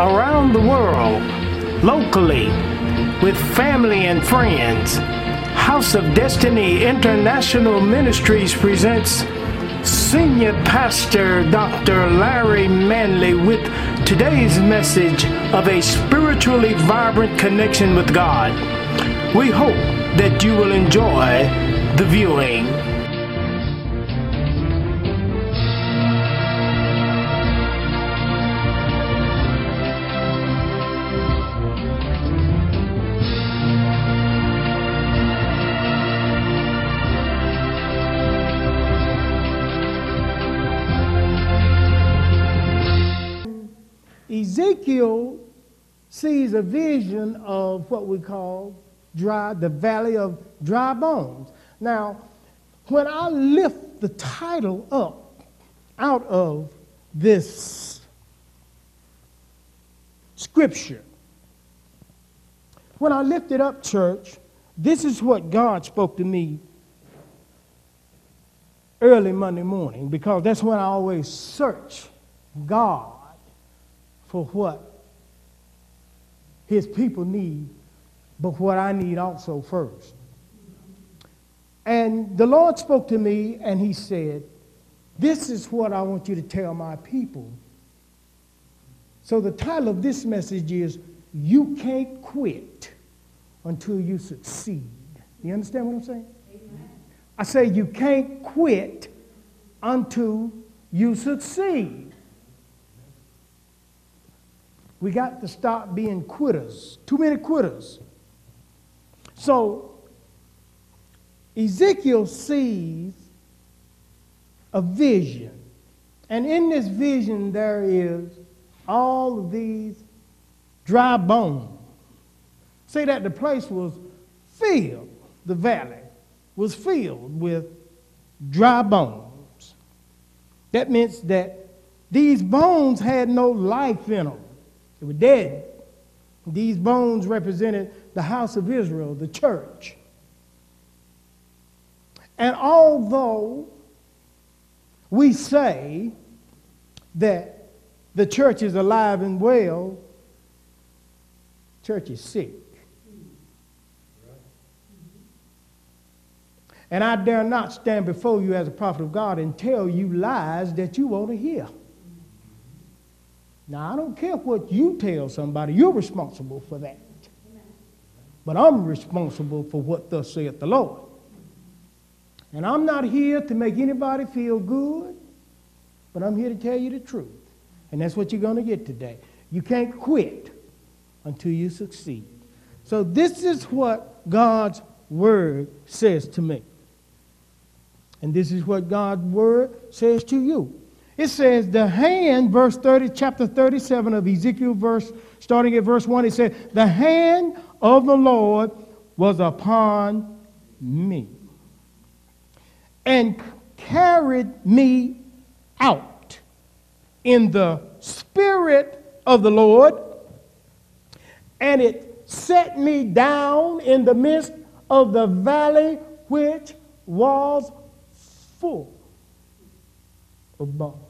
around the world, locally, with family and friends. House of Destiny International Ministries presents Senior Pastor Dr. Larry Manley with today's message of a spiritually vibrant connection with God. We hope that you will enjoy the viewing. Sees a vision of what we call dry, the valley of dry bones. Now, when I lift the title up out of this scripture, when I lift it up, church, this is what God spoke to me early Monday morning because that's when I always search God for what his people need, but what I need also first. And the Lord spoke to me and he said, This is what I want you to tell my people. So the title of this message is You Can't Quit Until You Succeed. You understand what I'm saying? Amen. I say you can't quit until you succeed. We got to stop being quitters. Too many quitters. So Ezekiel sees a vision. And in this vision, there is all of these dry bones. Say that the place was filled, the valley was filled with dry bones. That means that these bones had no life in them. They were dead. These bones represented the house of Israel, the church. And although we say that the church is alive and well, church is sick. And I dare not stand before you as a prophet of God and tell you lies that you want to hear. Now, I don't care what you tell somebody, you're responsible for that. But I'm responsible for what thus saith the Lord. And I'm not here to make anybody feel good, but I'm here to tell you the truth. And that's what you're going to get today. You can't quit until you succeed. So, this is what God's word says to me. And this is what God's word says to you. It says, the hand, verse 30, chapter 37 of Ezekiel, verse, starting at verse 1, it says, the hand of the Lord was upon me and carried me out in the spirit of the Lord, and it set me down in the midst of the valley which was full of bones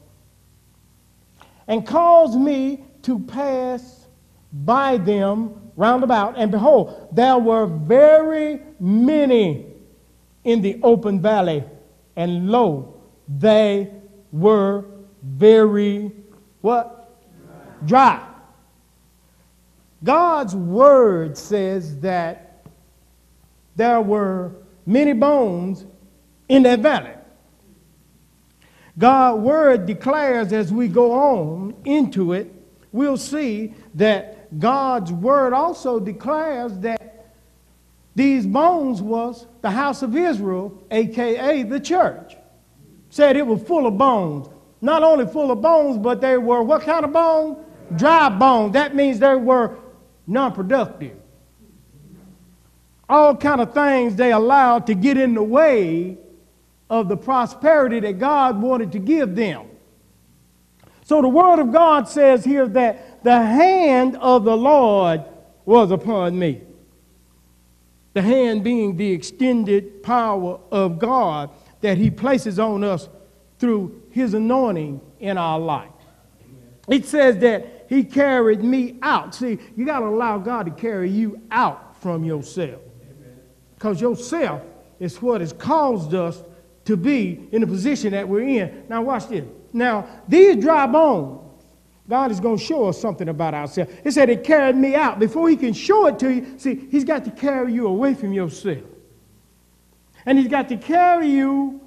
and caused me to pass by them round about. And behold, there were very many in the open valley, and lo, they were very what? Dry. God's word says that there were many bones in that valley. God's word declares as we go on into it, we'll see that God's word also declares that these bones was the house of Israel, aka the church. Said it was full of bones. Not only full of bones, but they were what kind of bones? Dry bones. That means they were non-productive. All kind of things they allowed to get in the way of the prosperity that God wanted to give them. So the Word of God says here that the hand of the Lord was upon me. The hand being the extended power of God that He places on us through His anointing in our life. It says that He carried me out. See, you got to allow God to carry you out from yourself. Because yourself is what has caused us to be in the position that we're in. Now, watch this. Now, these dry bones, God is going to show us something about ourselves. It said it carried me out. Before he can show it to you, see, he's got to carry you away from yourself. And he's got to carry you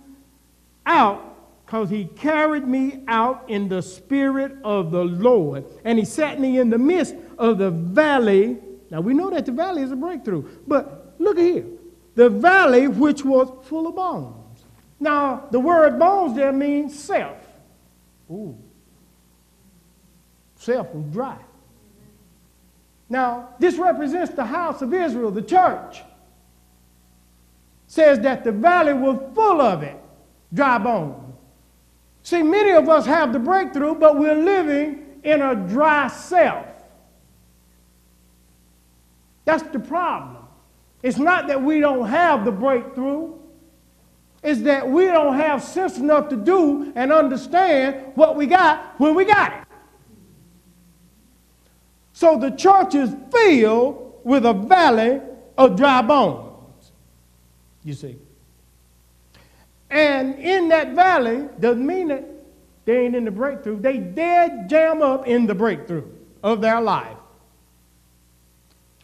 out because he carried me out in the spirit of the Lord. And he sat me in the midst of the valley. Now we know that the valley is a breakthrough, but look here. The valley which was full of bones. Now, the word bones there means self. Ooh. Self was dry. Now, this represents the house of Israel, the church. Says that the valley was full of it, dry bones. See, many of us have the breakthrough, but we're living in a dry self. That's the problem. It's not that we don't have the breakthrough, it's that we don't have sense enough to do and understand what we got when we got it. So the church is filled with a valley of dry bones, you see. And in that valley doesn't mean that they ain't in the breakthrough. They dead jam up in the breakthrough of their life.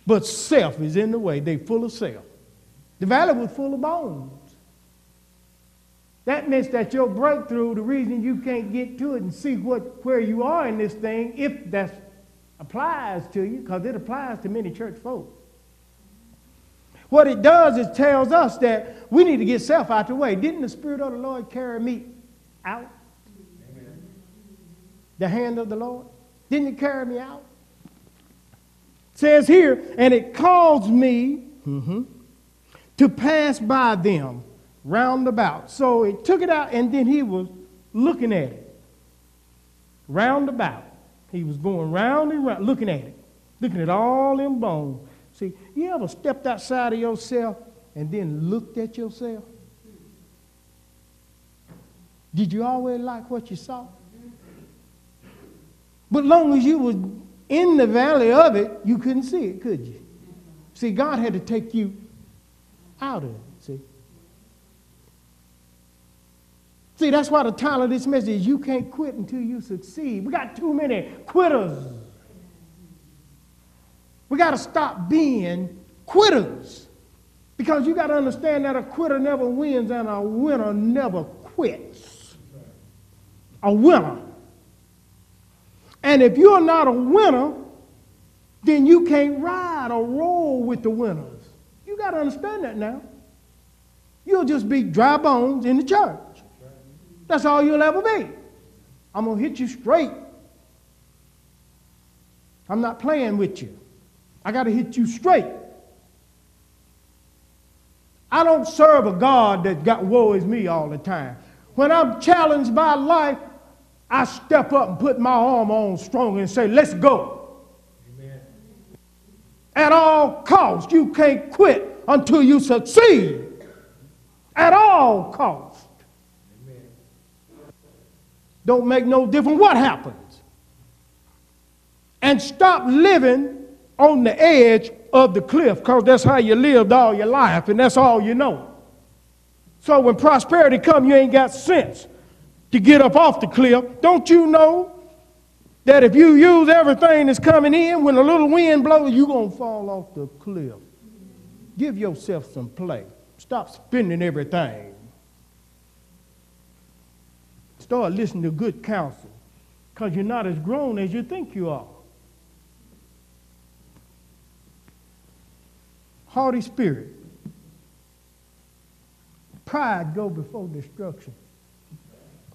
But self is in the way. They full of self. The valley was full of bones. That means that your breakthrough, the reason you can't get to it and see what, where you are in this thing, if that applies to you, because it applies to many church folk. What it does is tells us that we need to get self out the way. Didn't the Spirit of the Lord carry me out? Amen. The hand of the Lord? Didn't it carry me out? It says here, and it caused me mm-hmm, to pass by them round about. So he took it out, and then he was looking at it. Round about. He was going round and round, looking at it, looking at all them bones. See, you ever stepped outside of yourself and then looked at yourself? Did you always like what you saw? But long as you was in the valley of it, you couldn't see it, could you? See, God had to take you out of it, see? That's why the title of this message is You Can't Quit Until You Succeed. We got too many quitters. We got to stop being quitters. Because you got to understand that a quitter never wins and a winner never quits. A winner. And if you're not a winner, then you can't ride or roll with the winners. You got to understand that now. You'll just be dry bones in the church. That's all you'll ever be. I'm going to hit you straight. I'm not playing with you. I got to hit you straight. I don't serve a God that got woe is me all the time. When I'm challenged by life, I step up and put my arm on strong and say, let's go. Amen. At all costs, you can't quit until you succeed. At all costs. Don't make no difference what happens. And stop living on the edge of the cliff because that's how you lived all your life and that's all you know. So when prosperity comes, you ain't got sense to get up off the cliff. Don't you know that if you use everything that's coming in, when a little wind blows, you're going to fall off the cliff? Give yourself some play. Stop spending everything. Start listening to good counsel because you're not as grown as you think you are. haughty spirit. Pride go before destruction.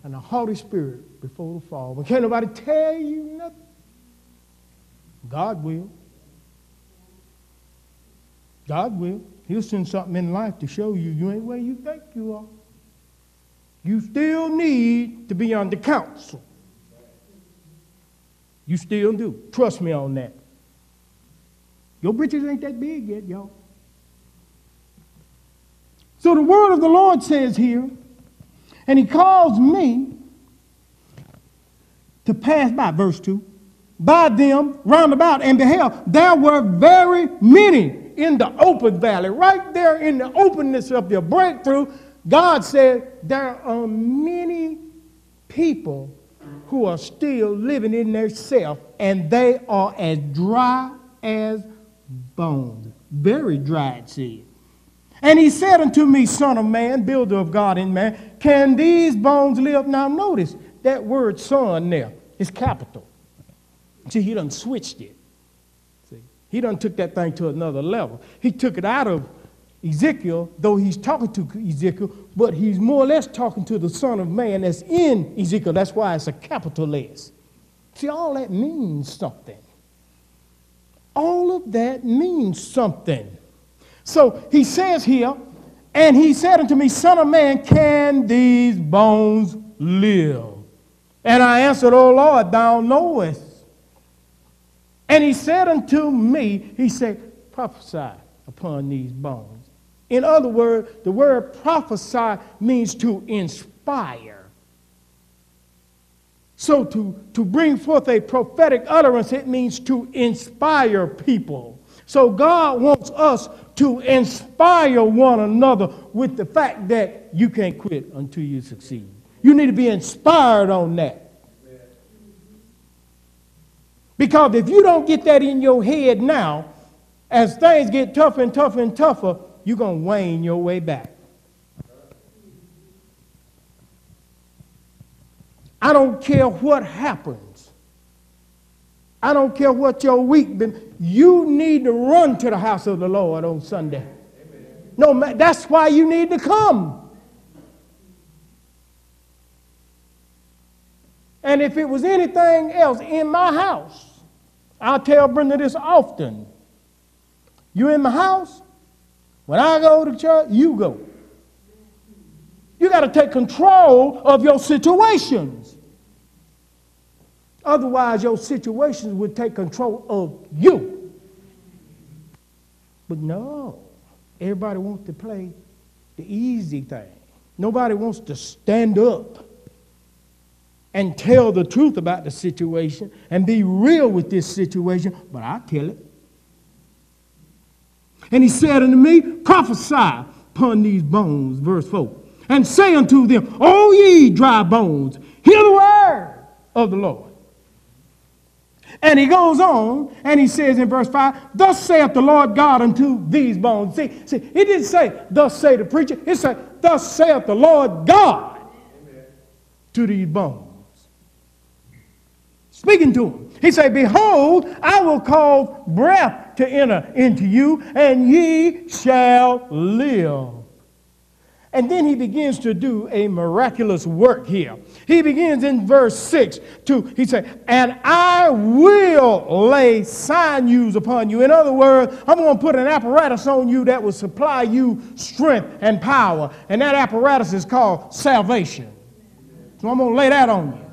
And a haughty spirit before the fall. But can't nobody tell you nothing. God will. God will. He'll send something in life to show you you ain't where you think you are. You still need to be under counsel. You still do. Trust me on that. Your britches ain't that big yet, y'all. So the word of the Lord says here, and he calls me to pass by, verse 2, by them round about and beheld, there were very many in the open valley, right there in the openness of your breakthrough. God said, There are many people who are still living in their self, and they are as dry as bones. Very dry, it said. And he said unto me, Son of man, builder of God in man, can these bones live? Now notice that word son there is capital. See, he done switched it. See, he done took that thing to another level. He took it out of Ezekiel, though he's talking to Ezekiel, but he's more or less talking to the Son of Man that's in Ezekiel. That's why it's a capital S. See, all that means something. All of that means something. So he says here, and he said unto me, Son of man, can these bones live? And I answered, O Lord, thou knowest. And he said unto me, He said, prophesy upon these bones. In other words, the word prophesy means to inspire. So to, to bring forth a prophetic utterance, it means to inspire people. So God wants us to inspire one another with the fact that you can't quit until you succeed. You need to be inspired on that. Because if you don't get that in your head now, as things get tougher and tougher and tougher, you're going to wane your way back. I don't care what happens. I don't care what your week been. You need to run to the house of the Lord on Sunday. No, that's why you need to come. And if it was anything else in my house, I'll tell Brenda this often. You in my house? When I go to church, you go. You got to take control of your situations. Otherwise, your situations would take control of you. But no, everybody wants to play the easy thing. Nobody wants to stand up and tell the truth about the situation and be real with this situation, but I tell it. And he said unto me, Prophesy upon these bones, verse 4, and say unto them, O ye dry bones, hear the word of the Lord. And he goes on and he says in verse 5, Thus saith the Lord God unto these bones. See, see he didn't say, Thus say the preacher. He said, Thus saith the Lord God Amen. to these bones. Speaking to him, He said, Behold, I will cause breath to enter into you, and ye shall live. And then he begins to do a miraculous work here. He begins in verse 6 to, he said, and I will lay sinews upon you. In other words, I'm going to put an apparatus on you that will supply you strength and power. And that apparatus is called salvation. So I'm going to lay that on you.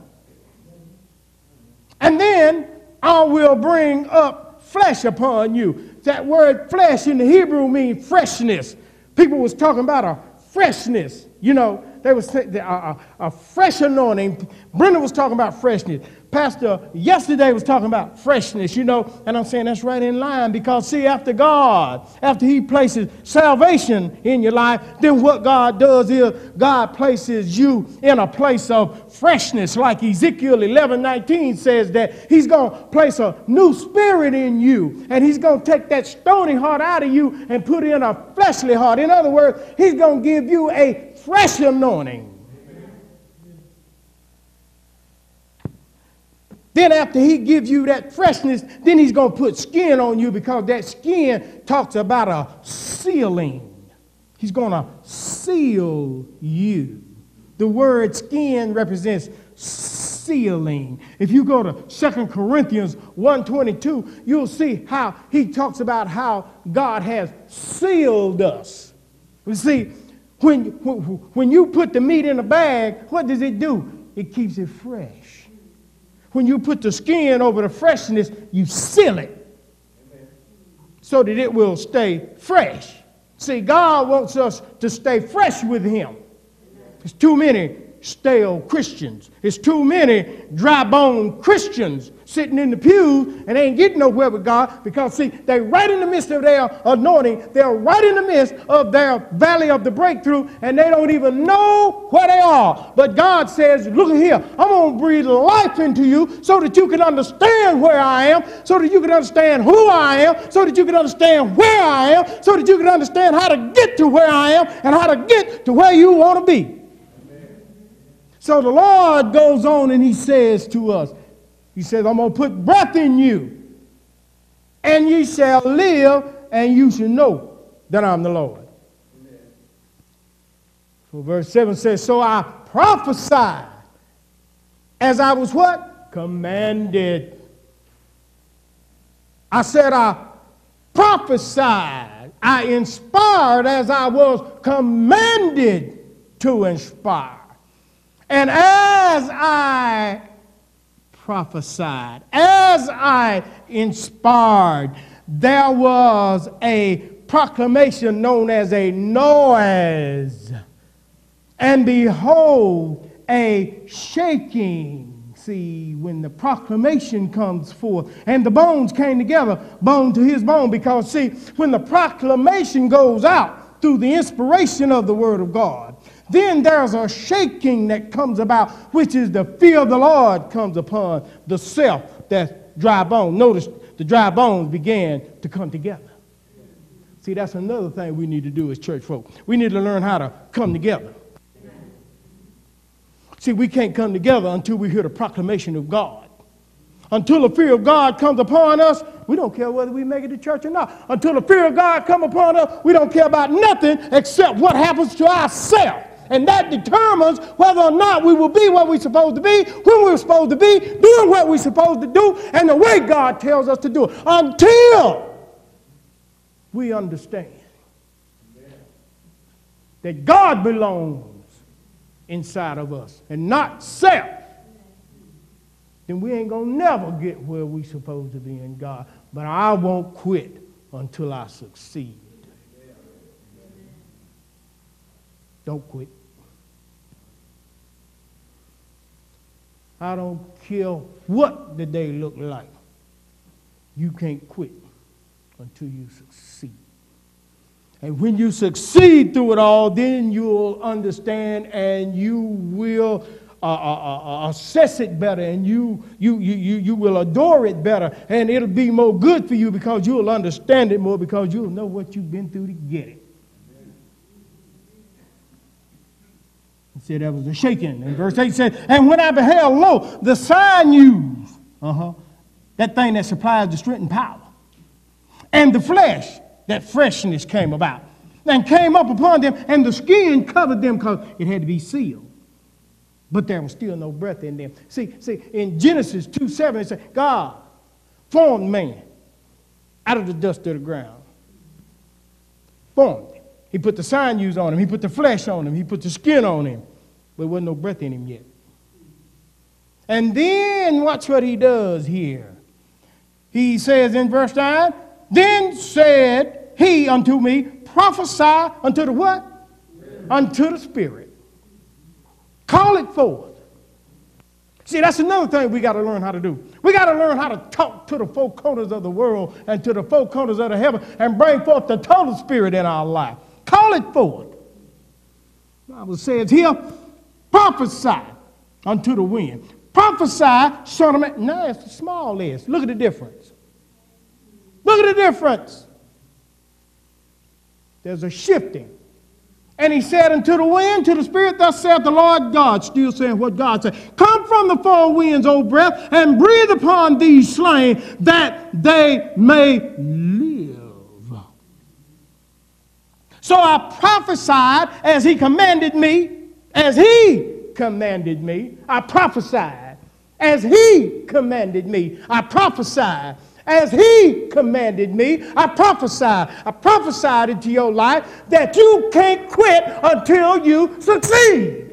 And then I will bring up flesh upon you. That word flesh in the Hebrew means freshness. People was talking about a freshness. You know, they was a, a, a fresh anointing. Brenda was talking about freshness. Pastor yesterday was talking about freshness, you know, and I'm saying that's right in line because, see, after God, after He places salvation in your life, then what God does is God places you in a place of freshness, like Ezekiel 11 19 says that He's going to place a new spirit in you, and He's going to take that stony heart out of you and put in a fleshly heart. In other words, He's going to give you a fresh anointing. Then after he gives you that freshness, then he's going to put skin on you because that skin talks about a sealing. He's going to seal you. The word skin represents sealing. If you go to 2 Corinthians 1:22, you'll see how he talks about how God has sealed us. You see, when, when you put the meat in a bag, what does it do? It keeps it fresh. When you put the skin over the freshness, you seal it so that it will stay fresh. See, God wants us to stay fresh with Him. There's too many stale Christians. There's too many dry bone Christians. Sitting in the pew and they ain't getting nowhere with God because, see, they're right in the midst of their anointing. They're right in the midst of their valley of the breakthrough and they don't even know where they are. But God says, Look here, I'm going to breathe life into you so that you can understand where I am, so that you can understand who I am, so that you can understand where I am, so that you can understand how to get to where I am and how to get to where you want to be. So the Lord goes on and he says to us, he says, I'm going to put breath in you, and ye shall live, and you shall know that I'm the Lord. So verse 7 says, So I prophesied as I was what? Commanded. I said, I prophesied. I inspired as I was commanded to inspire. And as I prophesied, as I inspired, there was a proclamation known as a noise. And behold, a shaking. See, when the proclamation comes forth and the bones came together, bone to his bone, because see, when the proclamation goes out through the inspiration of the Word of God, then there's a shaking that comes about, which is the fear of the Lord comes upon the self that's dry bone. Notice the dry bones began to come together. See, that's another thing we need to do as church folk. We need to learn how to come together. See, we can't come together until we hear the proclamation of God. Until the fear of God comes upon us, we don't care whether we make it to church or not. Until the fear of God come upon us, we don't care about nothing except what happens to ourselves. And that determines whether or not we will be what we're supposed to be, when we're supposed to be, doing what we're supposed to do, and the way God tells us to do it. Until we understand that God belongs inside of us and not self, then we ain't going to never get where we're supposed to be in God. But I won't quit until I succeed. Don't quit. I don't care what the day look like. You can't quit until you succeed. And when you succeed through it all, then you'll understand and you will uh, uh, uh, uh assess it better and you, you, you, you, you will adore it better. And it'll be more good for you because you'll understand it more because you'll know what you've been through to get it. Said there was a shaking. And verse 8 said, And when I beheld, lo, the sinews, uh-huh, that thing that supplies the strength and power, and the flesh, that freshness came about, and came up upon them, and the skin covered them because it had to be sealed. But there was still no breath in them. See, see, in Genesis 2 7, it says, God formed man out of the dust of the ground. Formed. He put the sinews on him. He put the flesh on him. He put the skin on him but there wasn't no breath in him yet. And then watch what he does here. He says in verse 9, Then said he unto me, Prophesy unto the what? Unto the Spirit. Call it forth. See, that's another thing we got to learn how to do. We got to learn how to talk to the four corners of the world and to the four corners of the heaven and bring forth the total spirit in our life. Call it forth. The Bible says here, Prophesy unto the wind. Prophesy, of man. No, it's the small s. Look at the difference. Look at the difference. There's a shifting. And he said unto the wind, to the spirit, thus saith the Lord God, still saying what God said. Come from the four winds, O breath, and breathe upon these slain, that they may live. So I prophesied as he commanded me as he commanded me, I prophesied. As he commanded me, I prophesied. As he commanded me, I prophesied. I prophesied into your life that you can't quit until you succeed.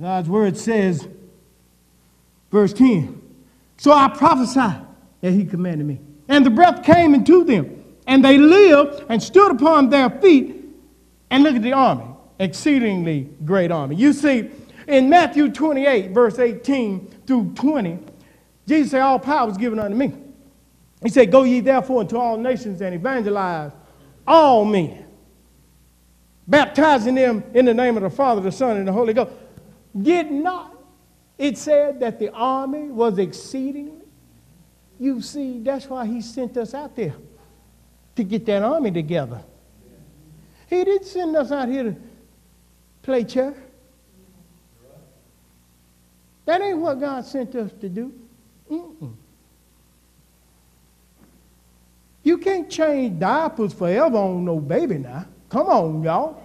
God's word says, verse 10 So I prophesied as he commanded me. And the breath came into them and they lived and stood upon their feet. And look at the army, exceedingly great army. You see, In Matthew 28, verse 18 through 20, Jesus said, All power is given unto me. He said, Go ye therefore into all nations and evangelize all men, baptizing them in the name of the Father, the Son, and the Holy Ghost. Did not it said that the army was exceedingly? You see, that's why he sent us out there to get that army together. He didn't send us out here to play church. That ain't what God sent us to do. Mm-mm. You can't change diapers forever on no baby now. Come on, y'all.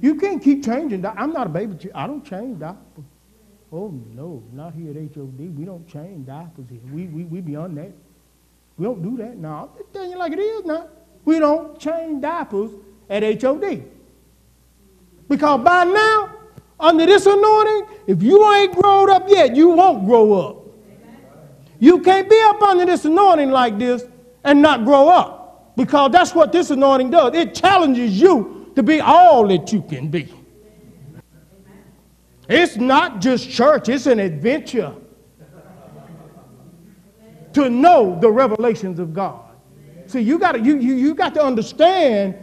You can't keep changing. Di- I'm not a baby. I don't change diapers. Oh, no, not here at HOD. We don't change diapers here. We, we, we beyond that. We don't do that. No, I'm just telling you like it is now. We don't change diapers at HOD. Because by now, under this anointing, if you ain't grown up yet, you won't grow up. You can't be up under this anointing like this and not grow up. Because that's what this anointing does. It challenges you to be all that you can be. It's not just church, it's an adventure to know the revelations of God. See, you got to you, you, you got to understand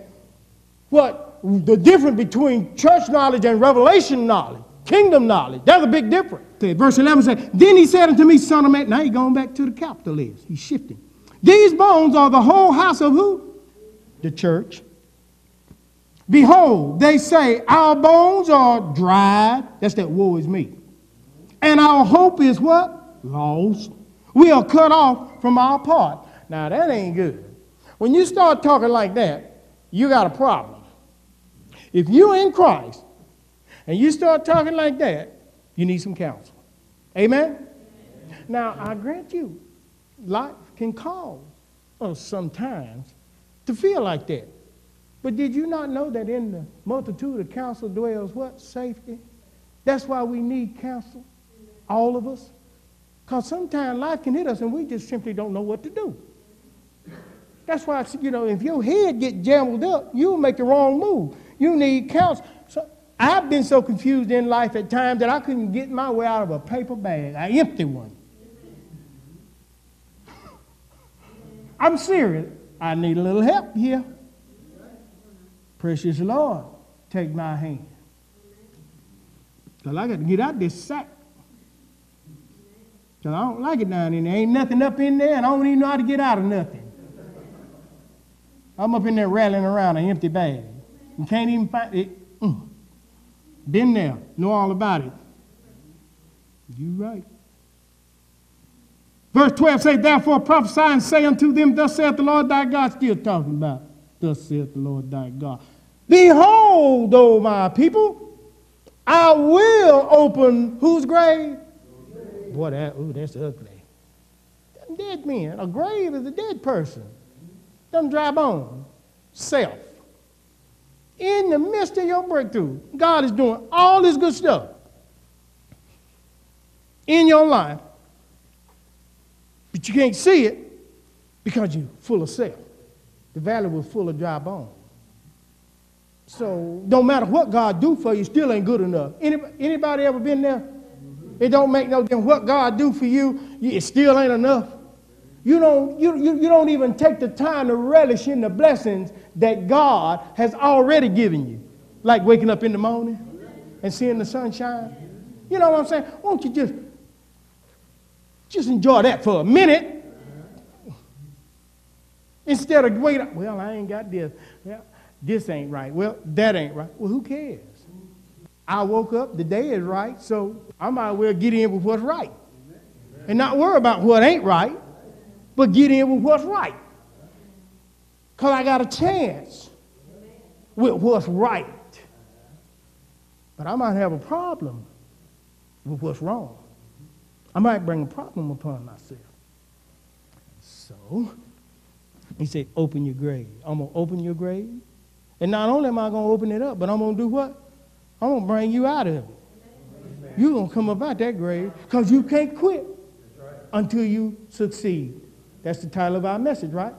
what the difference between church knowledge and revelation knowledge, kingdom knowledge. There's a big difference. Verse 11 says, Then he said unto me, Son of man, now he's going back to the capital capitalist. He's shifting. These bones are the whole house of who? The church. Behold, they say, Our bones are dried. That's that woe is me. And our hope is what? Lost. We are cut off from our part. Now, that ain't good. When you start talking like that, you got a problem. If you're in Christ and you start talking like that, you need some counsel. Amen? Now, I grant you, life can cause us sometimes to feel like that. But did you not know that in the multitude of counsel dwells what? Safety. That's why we need counsel, all of us. Because sometimes life can hit us and we just simply don't know what to do. That's why, you know, if your head get jumbled up, you'll make the wrong move. You need counsel. So I've been so confused in life at times that I couldn't get my way out of a paper bag, an empty one. I'm serious. I need a little help here. Precious Lord, take my hand. Because I got to get out this sack. Because I don't like it down in there. Ain't nothing up in there, and I don't even know how to get out of nothing. I'm up in there rattling around an empty bag. You can't even find it. Mm. Been there, know all about it. You right. Verse 12 say, Therefore prophesy and say unto them, Thus saith the Lord thy God, still talking about, Thus saith the Lord thy God. Behold, O my people, I will open whose grave? Boy, that, ooh, that's ugly. Dead men. A grave is a dead person. Them dry bones. Self. In the midst of your breakthrough, God is doing all this good stuff in your life, but you can't see it because you're full of self. The valley was full of dry bones. So no matter what God do for you, still ain't good enough. Anybody, anybody ever been there? It don't make no difference what God do for you, it still ain't enough. You don't, you, you, you don't even take the time to relish in the blessings that God has already given you. Like waking up in the morning and seeing the sunshine. You know what I'm saying? Won't you just, just enjoy that for a minute? Instead of wait, well, I ain't got this. Well, this ain't right. Well, that ain't right. Well, who cares? I woke up, the day is right, so I might as well get in with what's right. And not worry about what ain't right, but get in with what's right. Because I got a chance with what's right. But I might have a problem with what's wrong. I might bring a problem upon myself. So, he said, open your grave. I'm going to open your grave. And not only am I going to open it up, but I'm going to do what? I'm going to bring you out of it. You're going to come up out that grave because you can't quit until you succeed. That's the title of our message, right?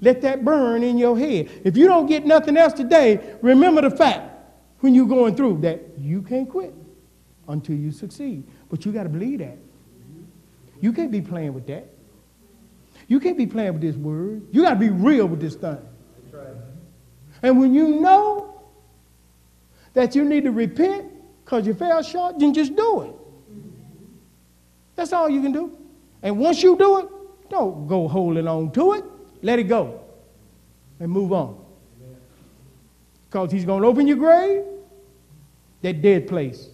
Let that burn in your head. If you don't get nothing else today, remember the fact when you're going through that you can't quit until you succeed. But you got to believe that. You can't be playing with that. You can't be playing with this word. You got to be real with this thing. And when you know that you need to repent because you fell short, then just do it. That's all you can do. And once you do it, don't go holding on to it. Let it go and move on. Because he's going to open your grave, that dead place,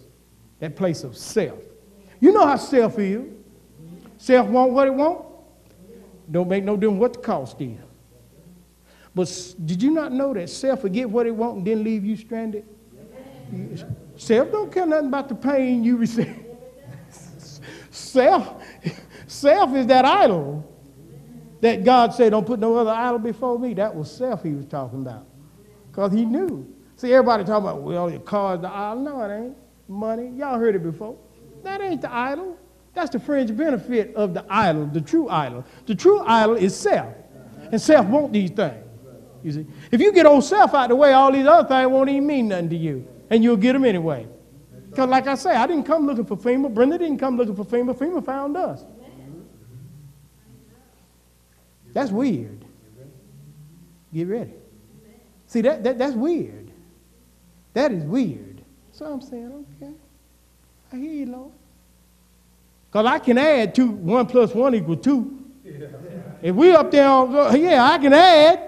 that place of self. You know how self is. Self want what it want. Don't make no difference what the cost is. But did you not know that self will get what it want and then leave you stranded? Self don't care nothing about the pain you receive. self, self is that idol that God said, don't put no other idol before me. That was self he was talking about. Because he knew. See, everybody talking about, well, your car's the idol. No, it ain't. Money. Y'all heard it before. That ain't the idol. That's the fringe benefit of the idol, the true idol. The true idol is self. And self want these things. You see? If you get old self out the way, all these other things won't even mean nothing to you. And you'll get them anyway. Because like I say, I didn't come looking for FEMA. Brenda didn't come looking for FEMA. FEMA found us. That's weird. Get ready. See, that, that, that's weird. That is weird. So I'm saying, okay. I hear you, Lord. Because I can add two, one plus one equals two. If we up there, on- yeah, I can add.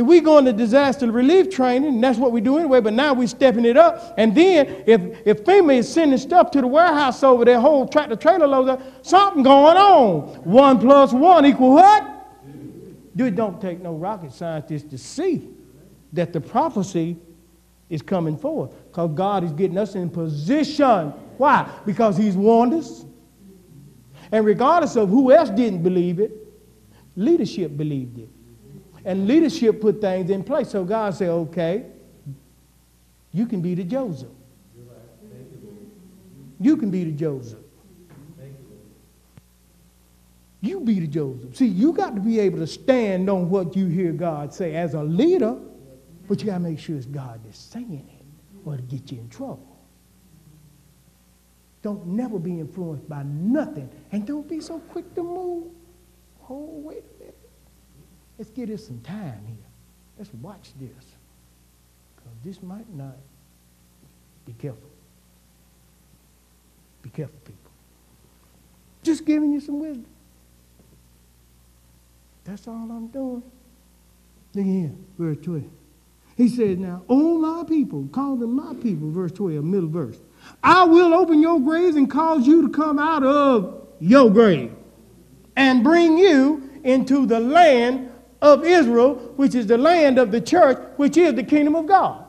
If we go into disaster relief training, that's what we do anyway, but now we're stepping it up. And then if, if FEMA is sending stuff to the warehouse over there, whole tractor trailer loads, something going on. One plus one equal what? It don't take no rocket scientist to see that the prophecy is coming forth. Because God is getting us in position. Why? Because He's warned us. And regardless of who else didn't believe it, leadership believed it. And leadership put things in place. So God said, okay, you can be the Joseph. You can be the Joseph. You be the Joseph. See, you got to be able to stand on what you hear God say as a leader, but you got to make sure it's God that's saying it or it'll get you in trouble. Don't never be influenced by nothing. And don't be so quick to move. Oh, wait. Let's give this some time here. Let's watch this. Because this might not. Be careful. Be careful, people. Just giving you some wisdom. That's all I'm doing. Look here, verse 12. He says, Now, O my people, call them my people, verse 12, middle verse. I will open your graves and cause you to come out of your grave and bring you into the land of Israel, which is the land of the church, which is the kingdom of God.